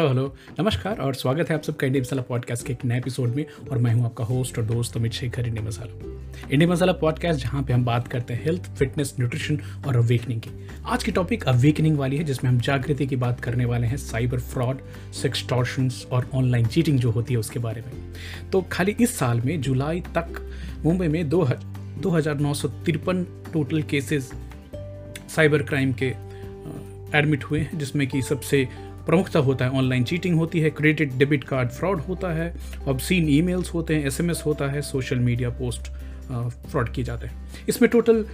Hello hello. नमस्कार और स्वागत है आप सबका इंडिया मसाला पॉडकास्ट के एक नए एपिसोड में और मैं हूँ आपका होस्ट और दोस्त Amit Shekhar, India masala. India masala podcast जहाँ पे हम बात करते हैं हेल्थ फिटनेस न्यूट्रिशन और अवेकनिंग की। आज की टॉपिक अवेकनिंग वाली है, जिसमें हम जागृति की बात करने वाले हैं साइबर फ्रॉड सेक्सटॉर्शंस और ऑनलाइन चीटिंग जो होती है उसके बारे में। तो खाली इस साल में, जुलाई तक, मुंबई में दो टोटल केसेस साइबर क्राइम के एडमिट हुए हैं, जिसमें कि सबसे प्रमुखता होता है ऑनलाइन चीटिंग होती है क्रेडिट डेबिट कार्ड फ्रॉड होता है ऑब्सीन ईमेल्स होते हैं एसएमएस होता है सोशल मीडिया पोस्ट फ्रॉड किए जाते हैं। इसमें total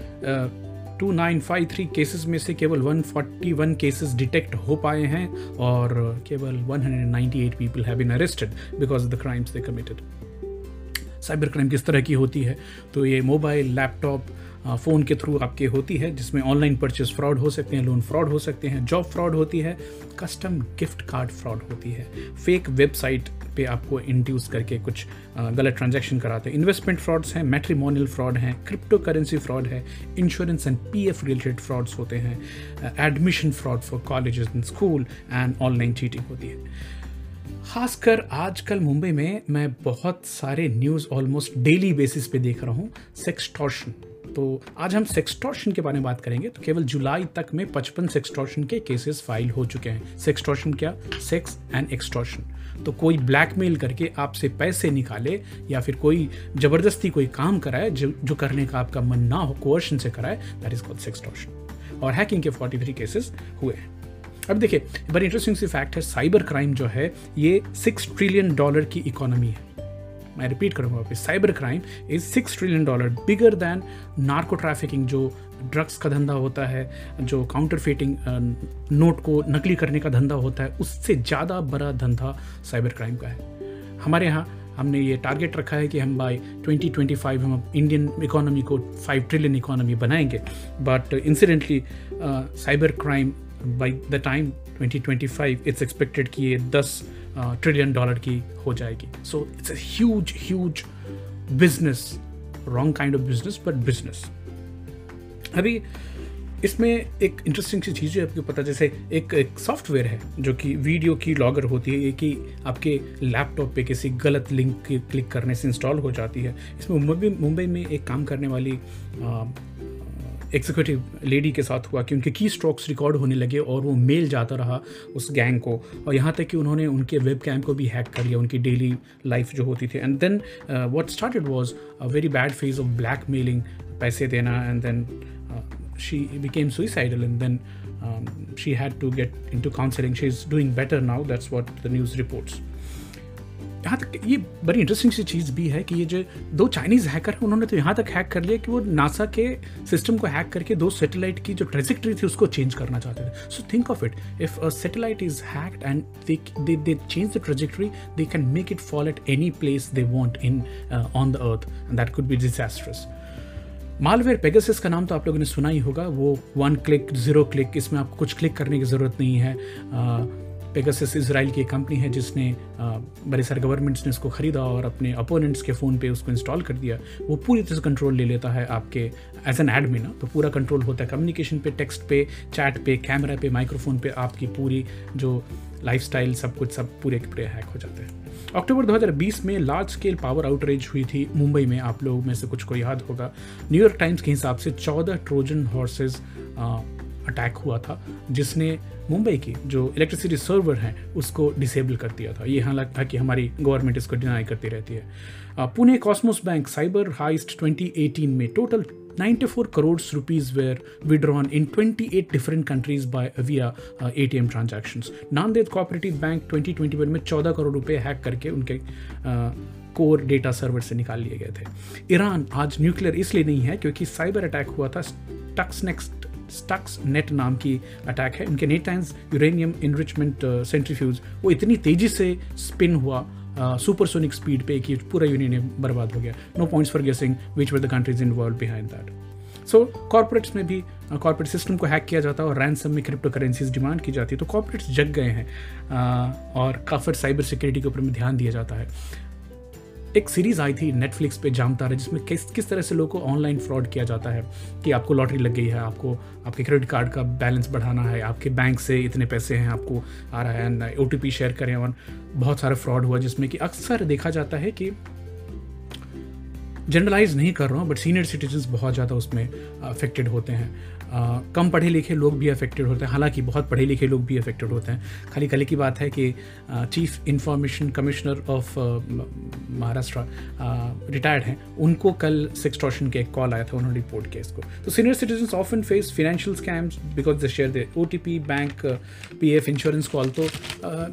two nine five three cases में से केवल one forty one cases detect हो पाए हैं और केवल one hundred ninety eight people have been arrested because of the crimes they committed cyber crime किस तरह की होती है तो ये मोबाइल, लैपटॉप फ़ोन के थ्रू आपके होती है, जिसमें ऑनलाइन परचेज फ्रॉड हो सकते हैं, लोन फ्रॉड हो सकते हैं, जॉब फ्रॉड होती है, कस्टम गिफ्ट कार्ड फ्रॉड होती है। फेक वेबसाइट पे आपको इंड्यूस करके कुछ गलत ट्रांजैक्शन कराते हैं। इन्वेस्टमेंट फ्रॉड्स हैं, मैट्रीमोनियल फ्रॉड हैं क्रिप्टो करेंसी फ्रॉड है, insurance and P F related frauds होते हैं admission fraud for college in school, and online cheating होती है। खासकर आजकल मुंबई में मैं बहुत सारे न्यूज़ ऑलमोस्ट डेली बेसिस पे देख रहा हूँ सेक्सटॉर्शन तो आज हम सेक्सटॉर्शन के बारे में बात करेंगे तो केवल जुलाई तक में पचपन सेक्सटॉर्शन के केसेस फ़ाइल हो चुके हैं। सेक्सटॉर्शन क्या? सेक्स एंड एक्सटॉर्शन तो कोई ब्लैकमेल करके आपसे पैसे निकाले, या फिर कोई ज़बरदस्ती कोई काम कराए, जो जो करने का आपका मन ना हो कोर्शन से कराए दैट इज़ कॉल्ड सेक्सटॉर्शन और हैकिंग के 43 केसेस हुए हैं। अब देखिए बड़ी इंटरेस्टिंग सी फैक्ट है साइबर क्राइम जो है, ये सिक्स ट्रिलियन डॉलर की इकोनॉमी है। मैं रिपीट करूँगा वापस cyber crime is six trillion dollar bigger than narco trafficking जो ड्रग्स का धंधा होता है, जो काउंटर फेटिंग नोट को नकली करने का धंधा होता है, उससे ज़्यादा बड़ा धंधा साइबर क्राइम का है। हमारे यहाँ हमने ये टारगेट रखा है कि हम बाय 2025 हम इंडियन इकोनॉमी को 5 ट्रिलियन इकोनॉमी बनाएँगे। But incidentally cyber crime by the time 2025 it's expected कि ये 10 ट्रिलियन डॉलर की हो जाएगी। So it's huge huge business wrong kind of business but business अभी इसमें एक इंटरेस्टिंग सी चीज़ है, आपको पता जैसे एक एक सॉफ्टवेयर है, जो कि वीडियो की लॉगर होती है, ये कि आपके लैपटॉप पे किसी गलत लिंक के क्लिक करने से इंस्टॉल हो जाती है। इसमें मुंबई मुंबई में एक काम करने वाली एग्जीक्यूटिव लेडी के साथ हुआ कि उनके की स्ट्रोक्स रिकॉर्ड होने लगे और वो मेल जाता रहा उस गैंग को। और यहाँ तक कि उन्होंने उनके वेब कैम को भी हैक कर लिया, उनकी डेली लाइफ जो होती थी। And then what started was a very bad phase of blackmailing पैसे देना and then she became suicidal and then she had to get into counselling she is doing better now that's what the news reports यहाँ तक ये बड़ी interesting सी चीज़ भी है कि ये जो दो चाइनीज़ हैकर हैं उन्होंने तो यहाँ तक हैक कर लिया कि वो नासा के सिस्टम को हैक करके दो सैटेलाइट की जो ट्रेजेक्ट्री थी उसको चेंज करना चाहते थे। So think of it if a satellite is hacked and they they change the trajectory they can make it fall at any place they want in on the earth and that could be disastrous malware Pegasus का नाम तो आप लोगों ने सुना ही होगा वो one click zero click इसमें आपको कुछ क्लिक करने की ज़रूरत नहीं है। Uh, पेगासिस इसराइल की एक कंपनी है, जिसने बड़े सारे गवर्नमेंट्स ने इसको ख़रीदा और अपने अपोनेंट्स के फ़ोन पे उसको इंस्टॉल कर दिया। वो पूरी तरह से कंट्रोल ले लेता है आपके एज एन एडमिन तो पूरा कंट्रोल होता है कम्युनिकेशन पे टेक्स्ट पे चैट पे कैमरा पे माइक्रोफोन पे आपकी पूरी जो लाइफस्टाइल सब कुछ, सब पूरे के पूरे हैक हो जाते हैं। अक्टूबर 2020 में लार्ज स्केल पावर आउटरेज हुई थी मुंबई में। आप लोगों में से कुछ को याद होगा। न्यूयॉर्क टाइम्स के हिसाब से 14 ट्रोजन हॉर्सेज अटैक हुआ था, जिसने मुंबई की जो इलेक्ट्रिसिटी सर्वर है, उसको डिसेबल कर दिया था। ये हालाँकि हमारी गवर्नमेंट इसको डिनाई करती रहती है। Pune cosmos bank cyber heist 2018 में total 94 crore rupees were withdrawn in 28 different countries by via ATM transactions Nanded cooperative bank 2021 में 14 करोड़ रुपए हैक करके उनके कोर डेटा सर्वर से निकाल लिए गए थे। ईरान आज न्यूक्लियर इसलिए नहीं है क्योंकि साइबर अटैक हुआ था टक्स नेक्स्ट स्टक्स नेट नाम की अटैक है। उनके net times uranium enrichment centrifuge वो इतनी तेज़ी से स्पिन हुआ सुपरसोनिक uh, स्पीड पे कि पूरा यूनियन बर्बाद हो गया। No points for guessing which are the countries involve behind that so corporates में भी कॉर्पोरेट uh, सिस्टम को हैक किया जाता है और रैंसम में क्रिप्टो करेंसीज डिमांड की जाती है। तो कॉर्पोरेट्स जग गए हैं uh, और काफ़ी साइबर सिक्योरिटी के ऊपर में ध्यान दिया जाता है। एक सीरीज़ आई थी नेटफ्लिक्स पे जामतारा जिसमें किस किस तरह से लोगों को ऑनलाइन फ्रॉड किया जाता है कि आपको लॉटरी लग गई है, आपको, आपके क्रेडिट कार्ड का बैलेंस बढ़ाना है, आपके बैंक से इतने पैसे हैं, आपको आ रहा है ओ टी शेयर करें और बहुत सारे फ्रॉड हुआ, जिसमें कि अक्सर देखा जाता है कि जनरलाइज नहीं कर रहा हूँ बट सीनियर सिटीजन्स बहुत ज़्यादा उसमें अफेक्टेड होते हैं। कम पढ़े लिखे लोग भी अफेक्टेड होते हैं। हालाँकि बहुत पढ़े लिखे लोग भी अफेक्टेड होते हैं। खाली खाली की बात है कि chief information commissioner of Maharashtra retired हैं। उनको कल सेक्सटॉशन के एक कॉल आया था, उन्होंने रिपोर्ट किया इसको। तो senior citizen often face financial scams because the share they O T P bank P F insurance call तो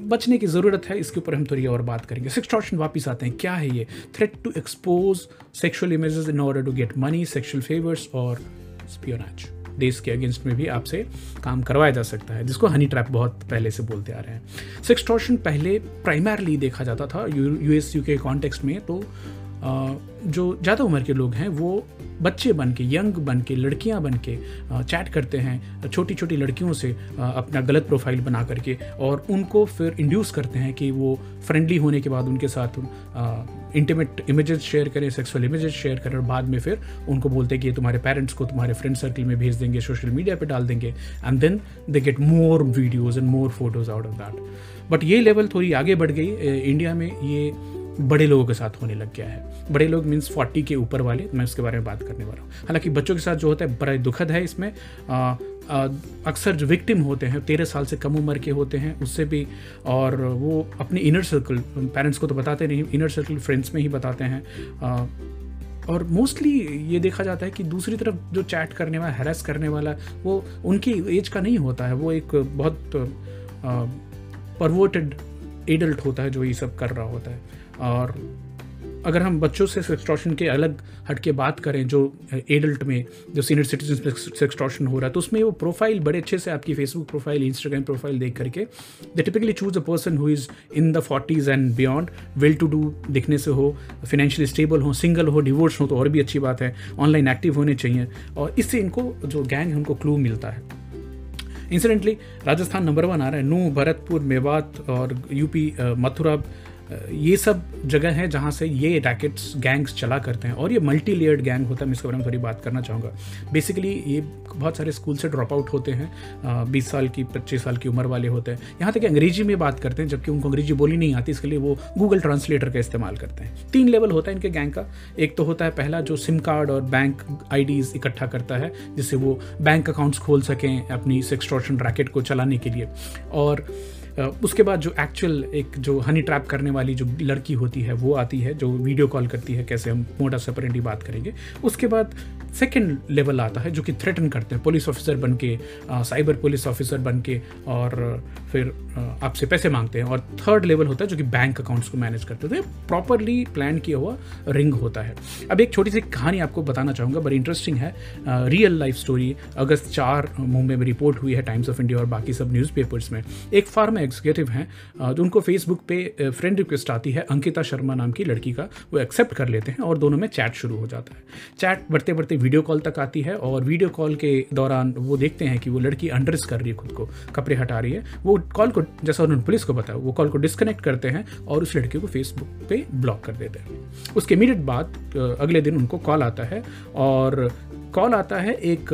बचने की ज़रूरत है, इसके ऊपर हम थोड़ी और बात करेंगे। सेक्सटॉशन वापस आते हैं। क्या है ये? Threat to expose sexual images in order to get money sexual favours और स्पियोनाच देश के अगेंस्ट में भी आपसे काम करवाया जा सकता है, जिसको हनी ट्रैप बहुत पहले से बोलते आ रहे हैं। सेक्सटॉर्शन पहले प्राइमरली देखा जाता था U S U K context में तो जो ज़्यादा उम्र के लोग हैं, वो बच्चे बन के, यंग बन के, लड़कियाँ बन के चैट करते हैं छोटी छोटी लड़कियों से अपना गलत प्रोफ़ाइल बना करके और उनको फिर इंड्यूस करते हैं कि वो फ्रेंडली होने के बाद उनके साथ इंटीमेट इमेजेस शेयर करें सेक्सुअल इमेजेस शेयर करें और बाद में फिर उनको बोलते हैं कि ये तुम्हारे पेरेंट्स को तुम्हारे फ्रेंड सर्कल में भेज देंगे सोशल मीडिया पे डाल देंगे and then they get more videos and more photos out of that but ये लेवल थोड़ी आगे बढ़ गई इंडिया में ये बड़े लोगों के साथ होने लग गया है। बड़े लोग मीन्स फोर्टी के ऊपर वाले मैं उसके बारे में बात करने वाला हूँ। हालाँकि बच्चों के साथ जो होता है बड़ा दुखद है इसमें। अक्सर जो विक्टिम होते हैं तेरह साल से कम उम्र के होते हैं उससे भी और वो अपने इनर सर्कल पेरेंट्स को तो बताते नहीं इनर सर्कल फ्रेंड्स में ही बताते हैं। आ, और मोस्टली ये देखा जाता है कि दूसरी तरफ़ जो चैट करने वाला हैरेस करने वाला वो उनकी एज का नहीं होता है। वो एक बहुत परवोटेड एडल्ट होता है जो ये सब कर रहा होता है। और अगर हम बच्चों से सेक्सटॉर्शन के अलग हट के बात करें, जो एडल्ट में, जो सीनियर सिटीजन सेक्सटॉर्शन हो रहा है तो उसमें वो प्रोफ़ाइल बड़े अच्छे से आपकी फेसबुक प्रोफ़ाइल इंस्टाग्राम प्रोफ़ाइल देख करके they typically choose a person who is in the forties and beyond well to do दिखने से हो फाइनेंशियली स्टेबल हो सिंगल हो डिवोर्स हो तो और भी अच्छी बात है ऑनलाइन एक्टिव होने चाहिए। और इससे इनको जो गैंग है, उनको क्लू मिलता है। इंसिडेंटली राजस्थान नंबर वन आ रहा है। नू भरतपुर मेवात और यूपी मथुरा ये सब जगह है जहाँ से ये रैकेट्स गैंग्स चला करते हैं। और ये मल्टी लेयर्ड गैंग होता है, मैं इसके बारे में थोड़ी बात करना चाहूँगा। बेसिकली ये बहुत सारे स्कूल से ड्रॉप आउट होते हैं। बीस साल की, पच्चीस साल की उम्र वाले होते हैं। यहाँ तक अंग्रेज़ी में बात करते हैं, जबकि उनको अंग्रेज़ी बोली नहीं आती, इसके लिए वो गूगल ट्रांसलेटर का इस्तेमाल करते हैं। तीन लेवल होता है इनके गैंग का। एक तो होता है पहला, जो सिम कार्ड और बैंक आई इकट्ठा करता है, जिससे वो बैंक अकाउंट्स खोल सकें अपनी सेक्सटोर्शन रैकेट को चलाने के लिए। और उसके बाद जो एक्चुअल एक जो हनी ट्रैप करने वाली जो लड़की होती है, वो आती है, जो वीडियो कॉल करती है, कैसे हम मोटा सेपरेंटली बात करेंगे। उसके बाद सेकेंड लेवल आता है, जो कि थ्रेटन करते हैं पुलिस ऑफिसर बन के साइबर पुलिस ऑफिसर बन के और फिर आपसे पैसे मांगते हैं। और थर्ड लेवल होता है, जो कि बैंक अकाउंट्स को मैनेज करते तो प्रॉपरली प्लान किया हुआ रिंग होता है। अब एक छोटी सी कहानी आपको बताना चाहूँगा, बड़ी इंटरेस्टिंग है। रियल लाइफ स्टोरी अगस्त चार मुंबई में रिपोर्ट हुई है टाइम्स ऑफ़ इंडिया और बाकी सब न्यूज़पेपर्स में। एक फार्म एग्जीक्यूटिव हैं जो उनको फेसबुक पे फ्रेंड रिक्वेस्ट आती है अंकिता शर्मा नाम की लड़की का, वो एक्सेप्ट कर लेते हैं और दोनों में चैट शुरू हो जाता है। चैट बढ़ते बढ़ते वीडियो कॉल तक आती है और वीडियो कॉल के दौरान वो देखते हैं कि वो लड़की अंडर्स कर रही है खुद को, कपड़े हटा रही है। वो कॉल को, जैसा उन्होंने पुलिस को बताया, वो कॉल को डिस्कनेक्ट करते हैं और उस लड़की को फेसबुक पे ब्लॉक कर देते हैं। उसके इमीडिएट बाद अगले दिन उनको कॉल आता है और कॉल आता है एक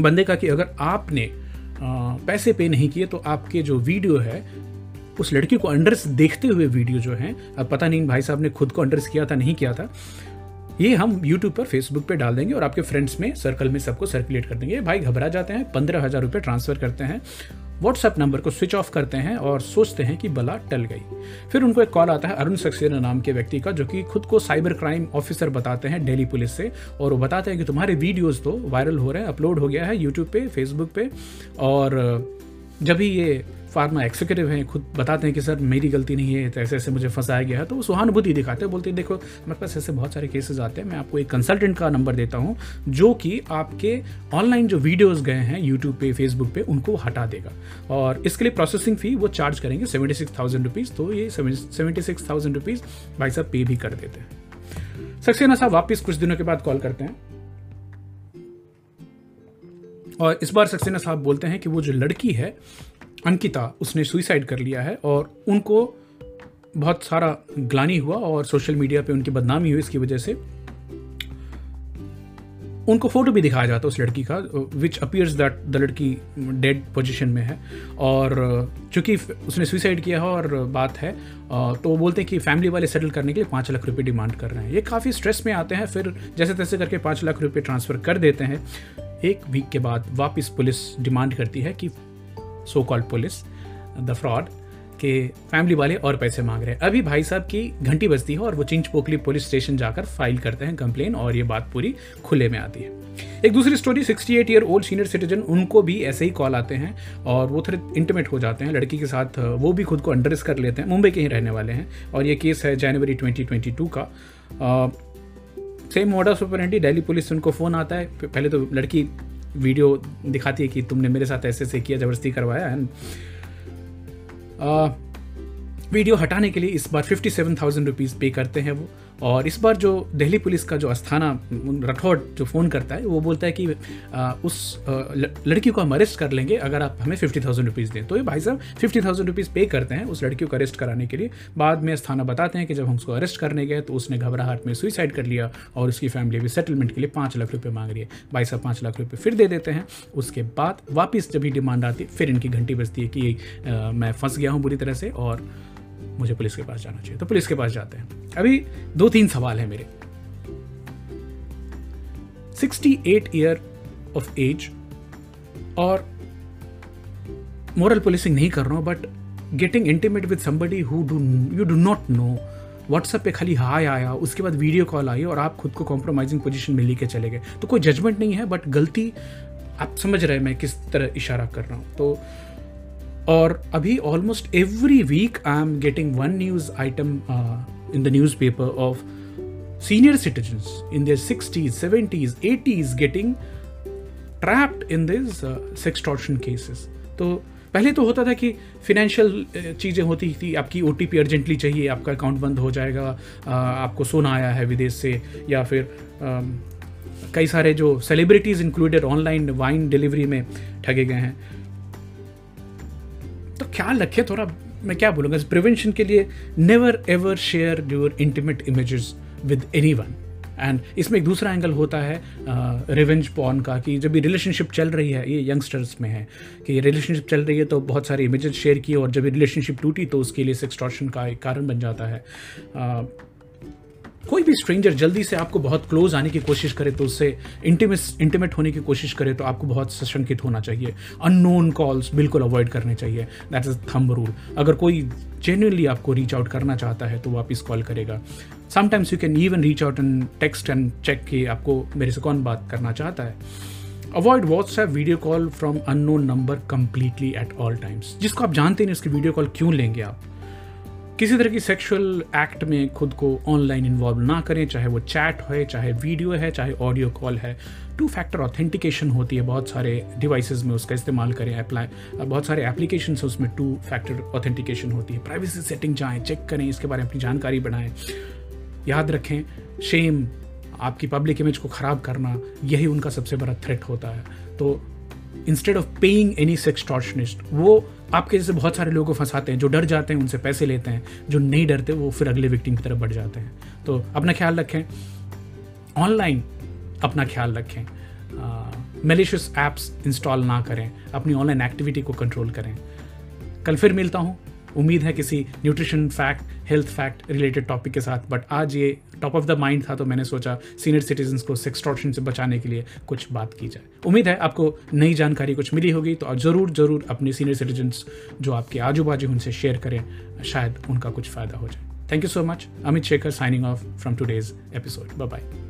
बंदे का कि अगर आपने पैसे पे नहीं किए तो आपके जो वीडियो है, उस लड़की को अंडर्स देखते हुए वीडियो जो है, अब पता नहीं भाई साहब ने खुद को अंडर्स किया था, नहीं किया था, ये हम यूट्यूब पर फेसबुक पे डाल देंगे और आपके फ्रेंड्स में सर्कल में सबको सर्कुलेट कर देंगे। भाई घबरा जाते हैं, पंद्रह हज़ार रुपये ट्रांसफ़र करते हैं। व्हाट्सएप नंबर को स्विच ऑफ़ करते हैं और सोचते हैं कि बला टल गई। फिर उनको एक कॉल आता है अरुण सक्सेना नाम के व्यक्ति का, जो कि खुद को साइबर क्राइम ऑफिसर बताते हैं दिल्ली पुलिस से और वो बताते हैं कि तुम्हारे वीडियोस तो वायरल हो रहे हैं अपलोड हो गया है यूट्यूब पे फेसबुक पे और जब ही ये फार्मा एग्जीक्यूटिव हैं, खुद बताते हैं कि, सर, मेरी गलती नहीं है तो ऐसे ऐसे मुझे फंसाया गया है। तो वो सहानुभूति दिखाते हैं, बोलते हैं, देखो, हमारे पास ऐसे बहुत सारे केसेस आते हैं, मैं आपको एक कंसल्टेंट का नंबर देता हूँ, जो कि आपके ऑनलाइन जो वीडियोज़ गए हैं यूट्यूब पे फेसबुक पे, उनको हटा देगा। और इसके लिए प्रोसेसिंग फ़ी वो चार्ज करेंगे सेवेंटी सिक्स थाउज़ेंड रुपीज़ तो ये सेवेंटी सिक्स थाउज़ेंड रुपीज़ भाई साहब पे भी कर देते हैं। सक्सेना साहब, वापस कुछ दिनों के बाद कॉल करते हैं। और इस बार सक्सेना साहब बोलते हैं कि वो जो लड़की है अंकिता, उसने सुइसाइड कर लिया है और उनको बहुत सारा ग्लानी हुआ और सोशल मीडिया पे उनकी बदनामी हुई इसकी वजह से। उनको फ़ोटो भी दिखाया जाता है उस लड़की का विच अपियर्स दैट द लड़की डेड पोजिशन में है। और चूँकि उसने सुइसाइड किया है और बात है तो वो बोलते हैं कि फैमिली वाले सेटल करने के लिए पाँच लाख रुपए डिमांड कर रहे हैं। ये काफ़ी स्ट्रेस में आते हैं, फिर जैसे तैसे करके पाँच लाख रुपये ट्रांसफ़र कर देते हैं। एक वीक के बाद वापस पुलिस डिमांड करती है कि so called police the fraud के फैमिली वाले और पैसे मांग रहे हैं। अभी भाई साहब की घंटी बजती है और वो चिंच पोखली पुलिस स्टेशन जाकर फ़ाइल करते हैं कंप्लेन और ये बात पूरी खुले में आती है। एक दूसरी story 68 year old senior citizen उनको भी ऐसे ही कॉल आते हैं और वो थोड़े इंटीमेट हो जाते हैं। लड़की के साथ, वो भी खुद को अंडरस कर लेते हैं। मुंबई के ही रहने वाले हैं और ये केस है जनवरी 2022 का। सेम मॉडल सुपरेंटी दिल्ली पुलिस से उनको फ़ोन आता है। पहले तो लड़की वीडियो दिखाती है कि तुमने मेरे साथ ऐसे ऐसे किया, ज़बरदस्ती करवाया एंड वीडियो हटाने के लिए इस बार fifty seven thousand rupees pay करते हैं वो। और इस बार जो दिल्ली पुलिस का जो अस्थाना राठौड़ जो फ़ोन करता है वो बोलता है कि आ, उस लड़की को हम अरेस्ट कर लेंगे अगर आप हमें फिफ्टी थाउज़ेंड रुपीज़ दें। तो ये भाई साहब फिफ्टी थाउज़ेंड रुपीज़ पे करते हैं उस लड़की को अरेस्ट कराने के लिए। बाद में अस्थाना बताते हैं कि जब हम उसको अरेस्ट करने गए तो उसने घबराहट में सुइसाइड कर लिया और उसकी फैमिली भी सेटलमेंट के लिए पाँच लाख रुपये मांग रही है। भाई साहब पाँच लाख रुपये फिर दे देते हैं। उसके बाद वापस जब भी डिमांड आती है फिर इनकी घंटी बजती है कि मैं फंस गया हूँ बुरी तरह से और मुझे पुलिस के पास जाना चाहिए। तो पुलिस के पास जाते हैं। अभी दो तीन सवाल है मेरे। 68 ईयर ऑफ़ एज और मोरल पुलिसिंग नहीं कर रहा हूँ but getting intimate with somebody who do you do not know WhatsApp पे खाली हाय आया, उसके बाद वीडियो कॉल आई और आप खुद को कॉम्प्रोमाइजिंग पोजीशन में लेके चले गए। तो कोई जजमेंट नहीं है बट गलती, आप समझ रहे हैं मैं किस तरह इशारा कर रहा हूँ। तो और अभी almost every week I am getting one news item in the newspaper of senior citizens in their sixties seventies eighties getting trapped in this sextortion cases तो पहले तो होता था कि फिनेंशियल uh, चीज़ें होती थी आपकी ओ टी पी अर्जेंटली चाहिए आपका अकाउंट बंद हो जाएगा uh, आपको सोना आया है विदेश से या फिर um, कई सारे जो celebrities included online wine delivery में ठगे गए हैं। ख्याल रखिए थोड़ा मैं क्या बोलूँगा इस प्रिवेंशन के लिए never ever share your intimate images with anyone and इसमें एक दूसरा एंगल होता है रिवेंज पॉन का कि जब भी रिलेशनशिप चल रही है ये यंगस्टर्स में है कि रिलेशनशिप चल रही है तो बहुत सारे इमेजेस शेयर किए और जब रिलेशनशिप टूटी तो उसके लिए सेक्सट्रॉशन का एक कारण बन जाता है। uh, कोई भी स्ट्रेंजर जल्दी से आपको बहुत क्लोज आने की कोशिश करे तो उससे इंटीमेट इंटीमेट होने की कोशिश करे तो आपको बहुत सशंकित होना चाहिए। अननोन कॉल्स बिल्कुल अवॉइड करने चाहिए। दैट इज़ थंब रूल अगर कोई जेन्यनली आपको रीच आउट करना चाहता है तो वापस कॉल करेगा। Sometimes you can even reach out and text and check कि आपको मेरे से कौन बात करना चाहता है। Avoid WhatsApp video call from unknown number completely at all times जिसको आप जानते नहीं, उसकी वीडियो कॉल क्यों लेंगे आप? किसी तरह की सेक्सुअल एक्ट में खुद को ऑनलाइन इन्वॉल्व ना करें, चाहे वो चैट है, चाहे वीडियो है, चाहे ऑडियो कॉल है। टू फैक्टर ऑथेंटिकेशन होती है बहुत सारे डिवाइसेस में उसका इस्तेमाल करें अप्लाई बहुत सारे एप्लीकेशन है उसमें टू फैक्टर ऑथेंटिकेशन होती है। प्राइवेसी सेटिंग जाएँ चेक करें, इसके बारे में अपनी जानकारी बढ़ाएँ याद रखें शेम आपकी पब्लिक इमेज को ख़राब करना, यही उनका सबसे बड़ा थ्रेट होता है। तो instead of paying any sextortionist वो आपके जैसे बहुत सारे लोगों को फंसाते हैं, जो डर जाते हैं, उनसे पैसे लेते हैं, जो नहीं डरते, वो फिर अगले विक्टिम की तरफ़ बढ़ जाते हैं। तो अपना ख्याल रखें। ऑनलाइन अपना ख्याल रखें। मेलिशियस ऐप्स इंस्टॉल ना करें। अपनी ऑनलाइन एक्टिविटी को कंट्रोल करें। कल फिर मिलता हूँ। उम्मीद है किसी nutrition fact health fact related topic के साथ बट आज ये टॉप ऑफ़ द माइंड था तो मैंने सोचा सीनियर सिटीजन को सेक्सट्रॉशन से बचाने के लिए कुछ बात की जाए। उम्मीद है आपको नई जानकारी कुछ मिली होगी तो ज़रूर ज़रूर अपने सीनियर सिटीजन्स जो आपके आजू बाजू उनसे शेयर करें। शायद उनका कुछ फ़ायदा हो जाए। Thank you so much Amit Shekhar signing off from today's episode bye bye